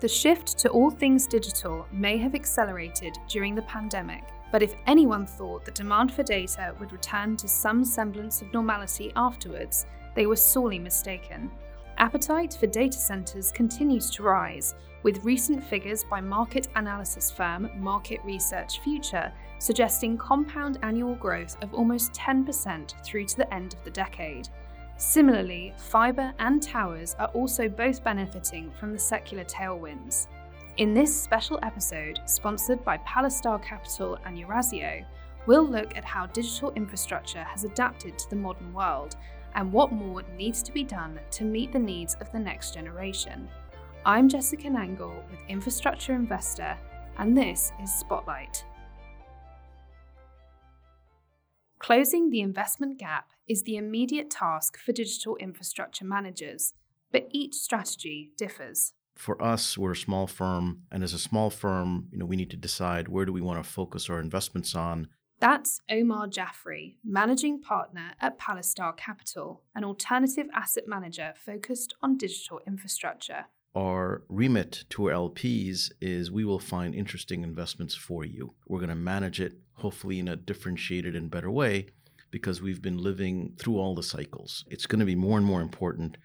The shift to all things digital may have accelerated during the pandemic, but if anyone thought the demand for data would return to some semblance of normality afterwards, they were sorely mistaken. Appetite for data centers continues to rise, with recent figures by market analysis firm Market Research Future suggesting compound annual growth of almost 10% through to the end of the decade. Similarly, fibre and towers are also both benefiting from the secular tailwinds. In this special episode, sponsored by Palistar Capital and Eurazeo, we'll look at how digital infrastructure has adapted to the modern world and what more needs to be done to meet the needs of the next generation. I'm Jessica Nangle with Infrastructure Investor, and this is Spotlight. Closing the investment gap is the immediate task for digital infrastructure managers, but each strategy differs. For us, we're a small firm, and as a small firm, you know, we need to decide where do we want to focus our investments on. That's Omar Jaffrey, managing partner at Palistar Capital, an alternative asset manager focused on digital infrastructure our remit to our LPs is we will find interesting investments for you. We're going to manage it hopefully in a differentiated and better way because we've been living through all the cycles. It's going to be more and more important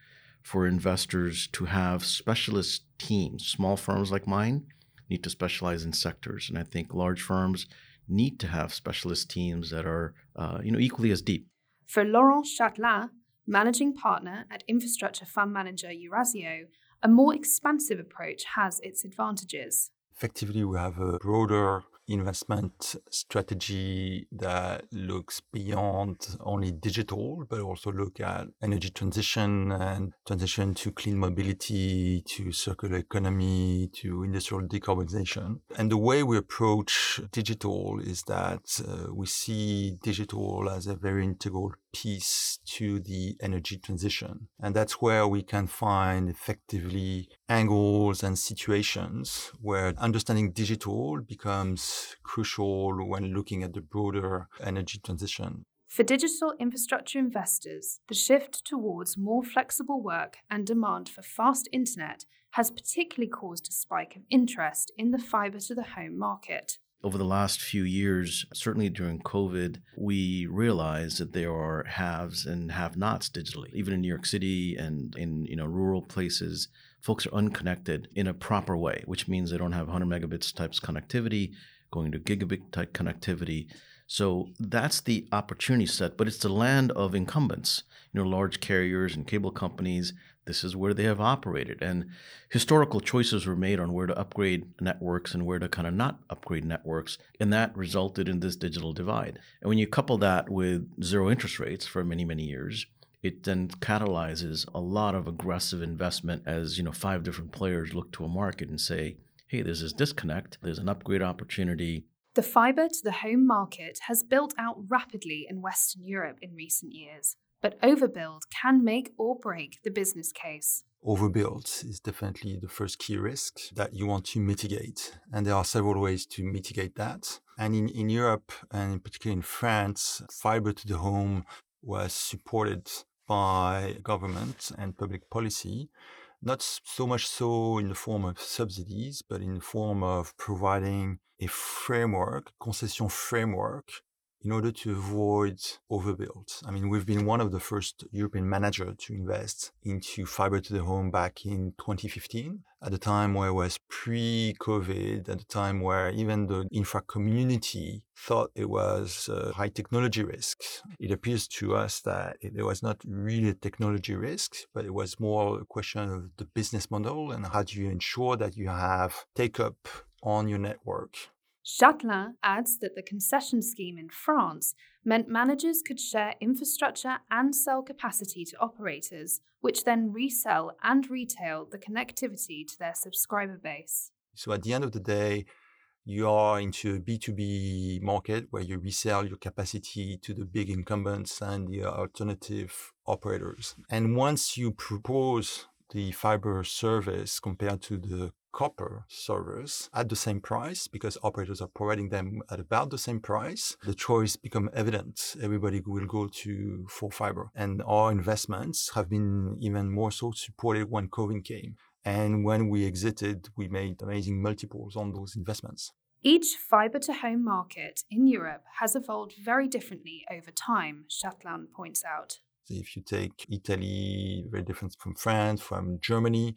for investors to have specialist teams. Small firms like mine need to specialize in sectors, and I think large firms need to have specialist teams that are, uh, you know, equally as deep. For Laurent Chatelin, managing partner at infrastructure fund manager Eurazeo, a more expansive approach has its advantages. Effectively, we have a broader investment strategy that looks beyond only digital, but also look at energy transition and transition to clean mobility, to circular economy, to industrial decarbonization. And the way we approach digital is that uh, we see digital as a very integral piece to the energy transition. And that's where we can find effectively angles and situations where understanding digital becomes crucial when looking at the broader energy transition. For digital infrastructure investors, the shift towards more flexible work and demand for fast internet has particularly caused a spike of interest in the fiber to the home market. Over the last few years, certainly during COVID, we realized that there are haves and have nots digitally. Even in New York City and in you know rural places, folks are unconnected in a proper way, which means they don't have 100 megabits types connectivity, going to gigabit type connectivity. So that's the opportunity set, but it's the land of incumbents, you know, large carriers and cable companies this is where they have operated. And historical choices were made on where to upgrade networks and where to kind of not upgrade networks. And that resulted in this digital divide. And when you couple that with zero interest rates for many, many years, it then catalyzes a lot of aggressive investment as you know five different players look to a market and say hey there's this disconnect there's an upgrade opportunity the fibre to the home market has built out rapidly in Western Europe in recent years, but overbuild can make or break the business case. Overbuild is definitely the first key risk that you want to mitigate. And there are several ways to mitigate that. And in, in Europe, and in particular in France, fiber to the home was supported by government and public policy, not so much so in the form of subsidies, but in the form of providing a framework, concession framework in order to avoid overbuild. I mean, we've been one of the first European managers to invest into fiber to the home back in 2015, at the time where it was pre-COVID, at the time where even the infra community thought it was high technology risk. It appears to us that it was not really a technology risk, but it was more a question of the business model and how do you ensure that you have take up on your network Chatelin adds that the concession scheme in France meant managers could share infrastructure and sell capacity to operators, which then resell and retail the connectivity to their subscriber base. So at the end of the day, you are into a B2B market where you resell your capacity to the big incumbents and the alternative operators. And once you propose the fiber service compared to the copper servers at the same price because operators are providing them at about the same price the choice become evident everybody will go to for fiber and our investments have been even more so supported when covid came And when we exited, we made amazing multiples on those investments. Each fibre to home market in Europe has evolved very differently over time, Chatelin points out. If you take Italy, very different from France, from Germany,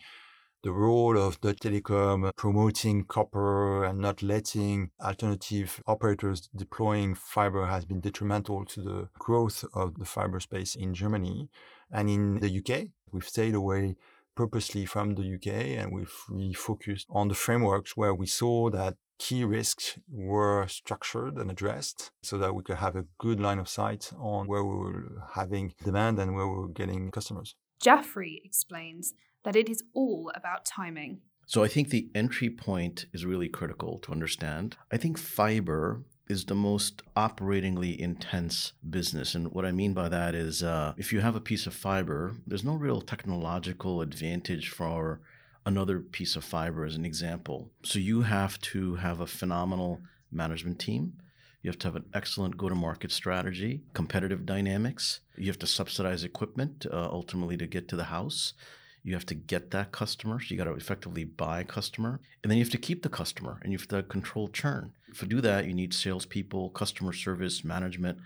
the role of the telecom promoting copper and not letting alternative operators deploying fiber has been detrimental to the growth of the fiber space in Germany. And in the UK, we've stayed away purposely from the UK and we've really focused on the frameworks where we saw that key risks were structured and addressed so that we could have a good line of sight on where we were having demand and where we were getting customers. Jaffrey explains that it is all about timing. So I think the entry point is really critical to understand. I think fiber is the most operatingly intense business. And what I mean by that is uh, if you have a piece of fiber, there's no real technological advantage for another piece of fiber, as an example. So you have to have a phenomenal management team. You have to have an excellent go to market strategy, competitive dynamics. You have to subsidize equipment uh, ultimately to get to the house. You have to get that customer. So you got to effectively buy a customer. And then you have to keep the customer and you have to control churn. To do that, you need salespeople, customer service, management.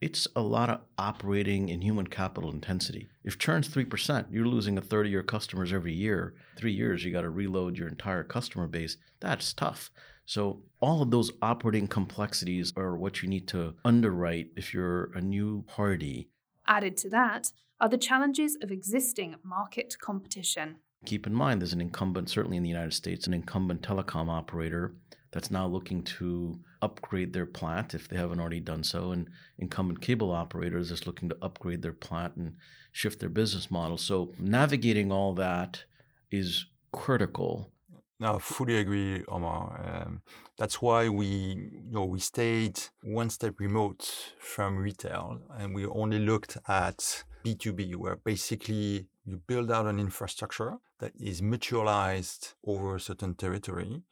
It's a lot of operating and human capital intensity. If churn's 3%, you're losing a third of your customers every year. Three years, you got to reload your entire customer base. That's tough. So, all of those operating complexities are what you need to underwrite if you're a new party. Added to that, are the challenges of existing market competition. Keep in mind, there's an incumbent, certainly in the United States, an incumbent telecom operator that's now looking to upgrade their plant if they haven't already done so, and incumbent cable operators is looking to upgrade their plant and shift their business model. So navigating all that is critical. No, fully agree, Omar. Um, that's why we, you know, we stayed one step remote from retail, and we only looked at B2B, where basically you build out an infrastructure that is mutualized over a certain territory,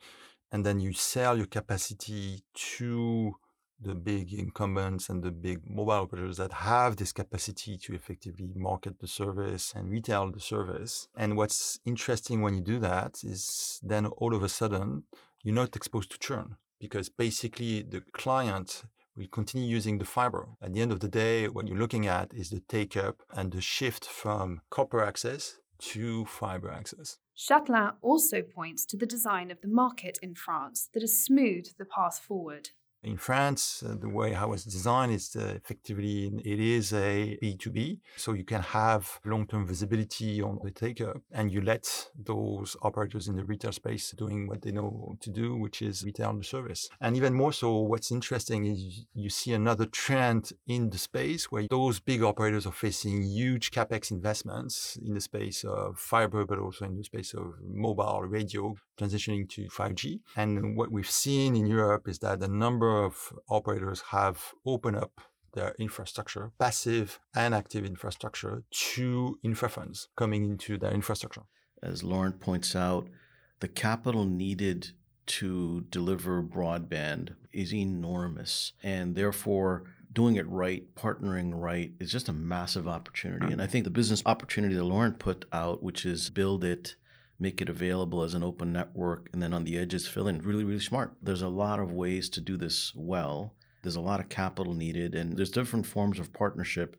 and then you sell your capacity to the big incumbents and the big mobile operators that have this capacity to effectively market the service and retail the service. And what's interesting when you do that is then all of a sudden you're not exposed to churn because basically the client will continue using the fiber. At the end of the day, what you're looking at is the take up and the shift from copper access to fiber access. Chatelin also points to the design of the market in France that has smoothed the path forward. In France, uh, the way how it's designed is uh, effectively it is a B2B, so you can have long-term visibility on the take-up, and you let those operators in the retail space doing what they know to do, which is retail the service. And even more so, what's interesting is you see another trend in the space where those big operators are facing huge capex investments in the space of fiber, but also in the space of mobile radio transitioning to 5G. And what we've seen in Europe is that a number of operators have opened up their infrastructure, passive and active infrastructure, to infra funds coming into their infrastructure. As Laurent points out, the capital needed to deliver broadband is enormous. And therefore, doing it right, partnering right, is just a massive opportunity. And I think the business opportunity that Laurent put out, which is build it make it available as an open network, and then on the edges fill in. Really, really smart. There's a lot of ways to do this well. There's a lot of capital needed, and there's different forms of partnership.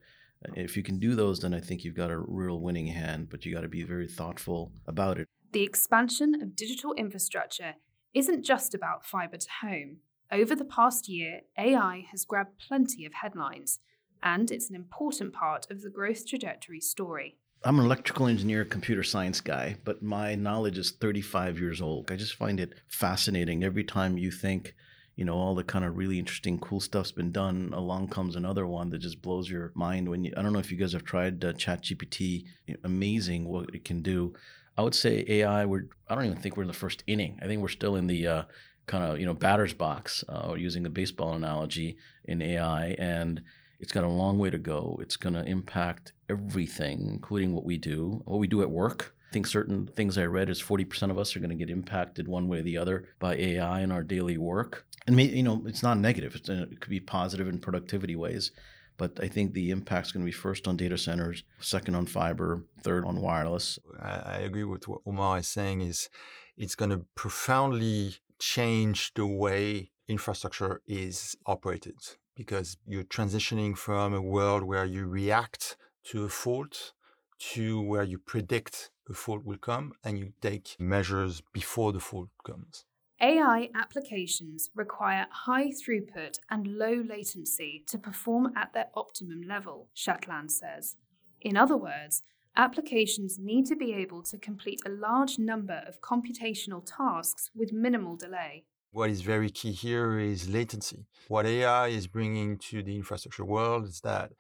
If you can do those, then I think you've got a real winning hand, but you got to be very thoughtful about it. The expansion of digital infrastructure isn't just about fiber to home. Over the past year, AI has grabbed plenty of headlines, and it's an important part of the growth trajectory story. I'm an electrical engineer, computer science guy, but my knowledge is 35 years old. I just find it fascinating. Every time you think, you know, all the kind of really interesting, cool stuff's been done, along comes another one that just blows your mind. When you, I don't know if you guys have tried uh, ChatGPT, amazing what it can do. I would say AI. We're I don't even think we're in the first inning. I think we're still in the uh, kind of you know batter's box, uh, using a baseball analogy in AI, and it's got a long way to go. It's going to impact everything, including what we do, what we do at work. I think certain things I read is 40% of us are going to get impacted one way or the other by AI in our daily work. And you know, it's not negative. It's, uh, it could be positive in productivity ways. But I think the impact is going to be first on data centers, second on fiber, third on wireless. I, agree with what Omar is saying. Is it's going to profoundly change the way infrastructure is operated because you're transitioning from a world where you react to a fault to where you predict a fault will come and you take measures before the fault comes. AI applications require high throughput and low latency to perform at their optimum level, Chatelin says. In other words, applications need to be able to complete a large number of computational tasks with minimal delay. What is very key here is latency. What AI is bringing to the infrastructure world is that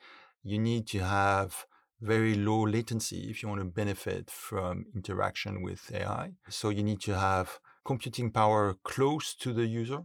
you need to have very low latency if you want to benefit from interaction with AI. So you need to have computing power close to the user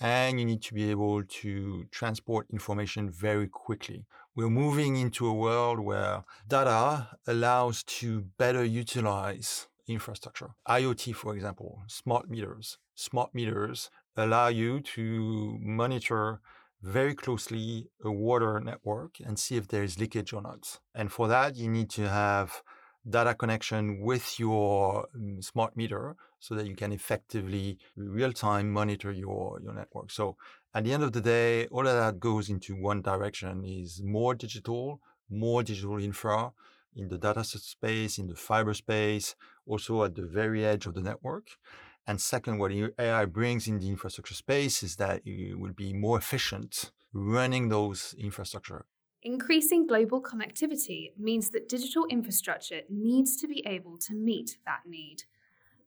and you need to be able to transport information very quickly. We're moving into a world where data allows to better utilize infrastructure. IoT, for example, smart meters. Smart meters allow you to monitor very closely a water network and see if there is leakage or not. And for that, you need to have data connection with your mm, smart meter so that you can effectively real time monitor your, your network. So at the end of the day, all of that goes into one direction is more digital, more digital infra in the data space, in the fiber space, also at the very edge of the network. And second, what AI brings in the infrastructure space is that you will be more efficient running those infrastructure. Increasing global connectivity means that digital infrastructure needs to be able to meet that need.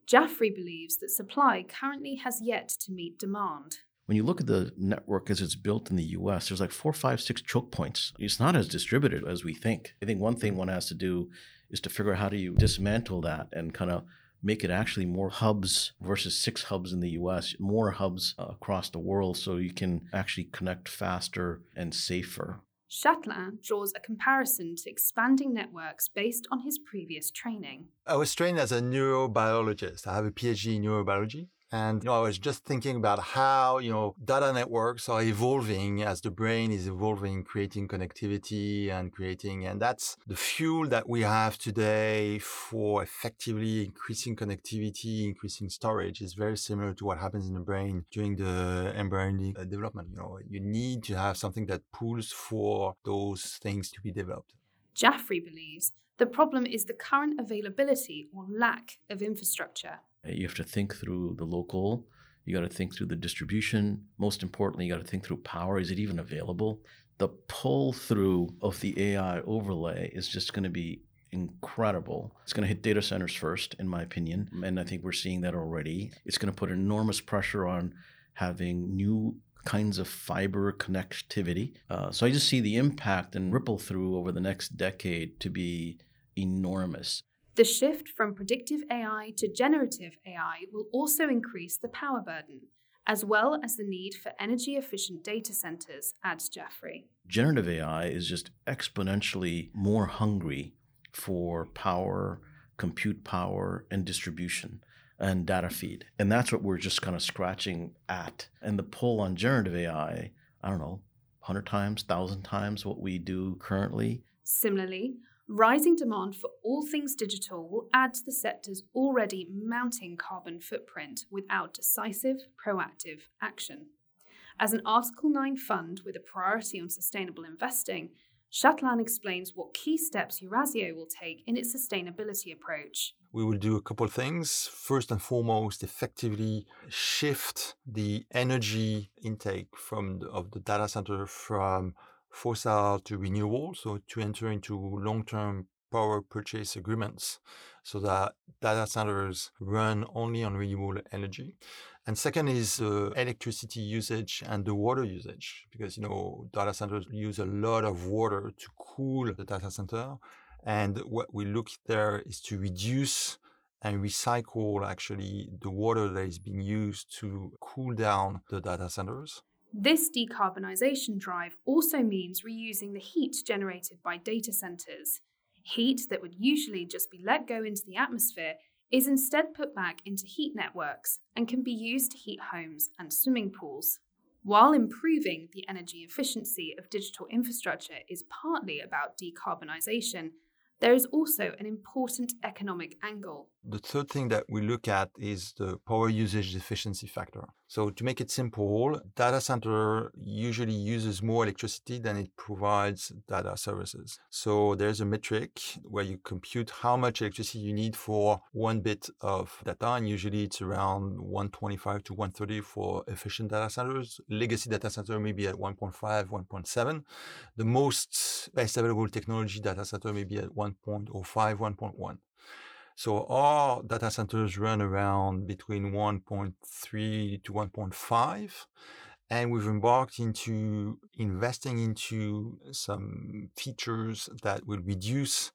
Jaffrey believes that supply currently has yet to meet demand. When you look at the network as it's built in the US, there's like four, five, six choke points. It's not as distributed as we think. I think one thing one has to do is to figure out how do you dismantle that and kind of make it actually more hubs versus six hubs in the US, more hubs across the world so you can actually connect faster and safer. Chatelin draws a comparison to expanding networks based on his previous training. I was trained as a neurobiologist. I have a PhD in neurobiology. And you know, I was just thinking about how you know data networks are evolving as the brain is evolving, creating connectivity and creating, and that's the fuel that we have today for effectively increasing connectivity, increasing storage. is very similar to what happens in the brain during the embryonic uh, development. You know, you need to have something that pulls for those things to be developed. Jaffrey believes the problem is the current availability or lack of infrastructure. You have to think through the local. You got to think through the distribution. Most importantly, you got to think through power. Is it even available? The pull through of the AI overlay is just going to be incredible. It's going to hit data centers first, in my opinion. And I think we're seeing that already. It's going to put enormous pressure on having new kinds of fiber connectivity. Uh, so I just see the impact and ripple through over the next decade to be enormous. The shift from predictive AI to generative AI will also increase the power burden, as well as the need for energy efficient data centers, adds Jaffrey. Generative AI is just exponentially more hungry for power, compute power, and distribution and data feed. And that's what we're just kind of scratching at. And the pull on generative AI, I don't know, 100 times, 1,000 times what we do currently. Similarly, Rising demand for all things digital will add to the sector's already mounting carbon footprint without decisive, proactive action. As an Article 9 fund with a priority on sustainable investing, Chatelin explains what key steps Eurazeo will take in its sustainability approach. We will do a couple of things. First and foremost, effectively shift the energy intake from the, of the data center from fossil to renewable, so to enter into long-term power purchase agreements so that data centers run only on renewable energy. And second is uh, electricity usage and the water usage, because you know data centers use a lot of water to cool the data center. And what we look there is to reduce and recycle actually the water that is being used to cool down the data centers. This decarbonisation drive also means reusing the heat generated by data centres. Heat that would usually just be let go into the atmosphere is instead put back into heat networks and can be used to heat homes and swimming pools. While improving the energy efficiency of digital infrastructure is partly about decarbonisation, there is also an important economic angle. The third thing that we look at is the power usage efficiency factor. So to make it simple, data center usually uses more electricity than it provides data services. So there's a metric where you compute how much electricity you need for one bit of data, and usually it's around 125 to 130 for efficient data centers. Legacy data center maybe at 1.5, 1.7. The most best available technology data center maybe at 1.05, 1.1. So our data centers run around between 1.3 to 1.5. And we've embarked into investing into some features that will reduce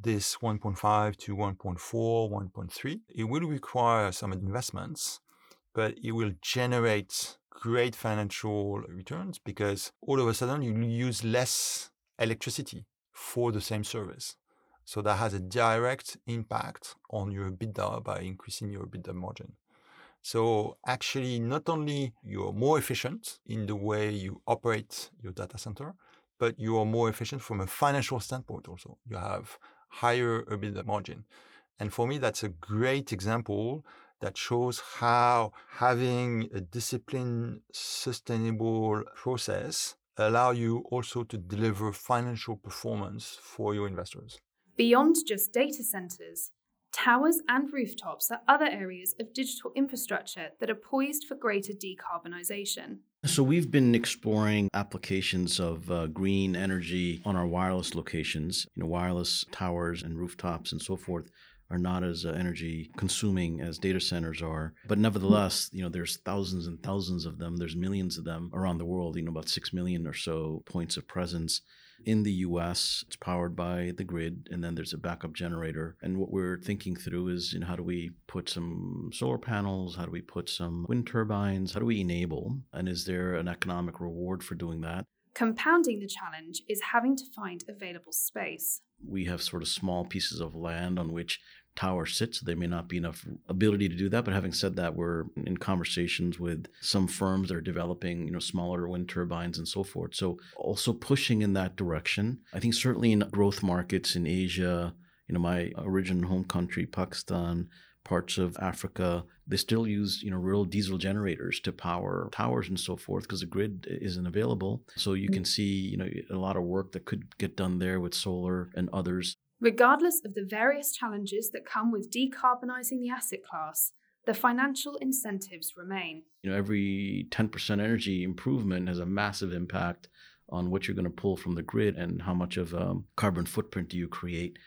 this 1.5 to 1.4, 1.3. It will require some investments, but it will generate great financial returns because all of a sudden you use less electricity for the same service. So that has a direct impact on your EBITDA by increasing your EBITDA margin. So actually, not only you're more efficient in the way you operate your data center, but you are more efficient from a financial standpoint also. You have higher EBITDA margin. And for me, that's a great example that shows how having a disciplined, sustainable process allow you also to deliver financial performance for your investors. Beyond just data centres, towers and rooftops are other areas of digital infrastructure that are poised for greater decarbonisation. So, we've been exploring applications of uh, green energy on our wireless locations, you know, wireless towers and rooftops and so forth are not as uh, energy consuming as data centers are. But nevertheless you know there's thousands and thousands of them. There's millions of them around the world you know about 6 million or so points of presence in the US, it's powered by the grid, and then there's a backup generator. And what we're thinking through is, you know, how do we put some solar panels? How do we put some wind turbines? How do we enable? And is there an economic reward for doing that? Compounding the challenge is having to find available space. We have sort of small pieces of land on which tower sits. There may not be enough ability to do that. But having said that, we're in conversations with some firms that are developing, you know, smaller wind turbines and so forth. So also pushing in that direction. I think certainly in growth markets in Asia, you know, my original home country, Pakistan, parts of Africa, they still use you know real diesel generators to power towers and so forth because the grid isn't available. So you mm. can see you know a lot of work that could get done there with solar and others. Regardless of the various challenges that come with decarbonising the asset class, the financial incentives remain. You know, every 10% energy improvement has a massive impact on what you're going to pull from the grid and how much of a carbon footprint do you create.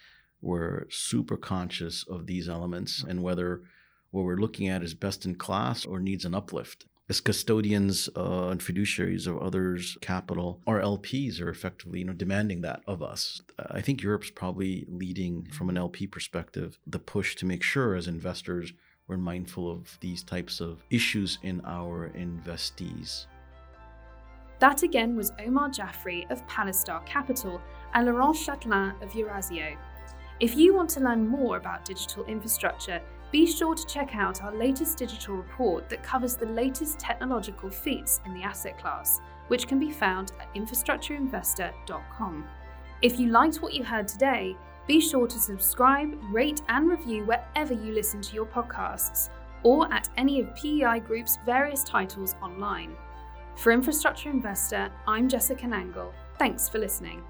We're super conscious of these elements mm. and whether what we're looking at is best in class or needs an uplift as custodians uh, and fiduciaries of others' capital, our LPs are effectively, you know, demanding that of us. I think Europe's probably leading from an LP perspective the push to make sure, as investors, we're mindful of these types of issues in our investees. That again was Omar Jaffrey of Palistar Capital and Laurent Chatelin of Eurazeo. If you want to learn more about digital infrastructure, be sure to check out our latest digital report that covers the latest technological feats in the asset class, which can be found at infrastructureinvestor.com. If you liked what you heard today, be sure to subscribe, rate, and review wherever you listen to your podcasts or at any of PEI Group's various titles online. For Infrastructure Investor, I'm Jessica Nangle. Thanks for listening.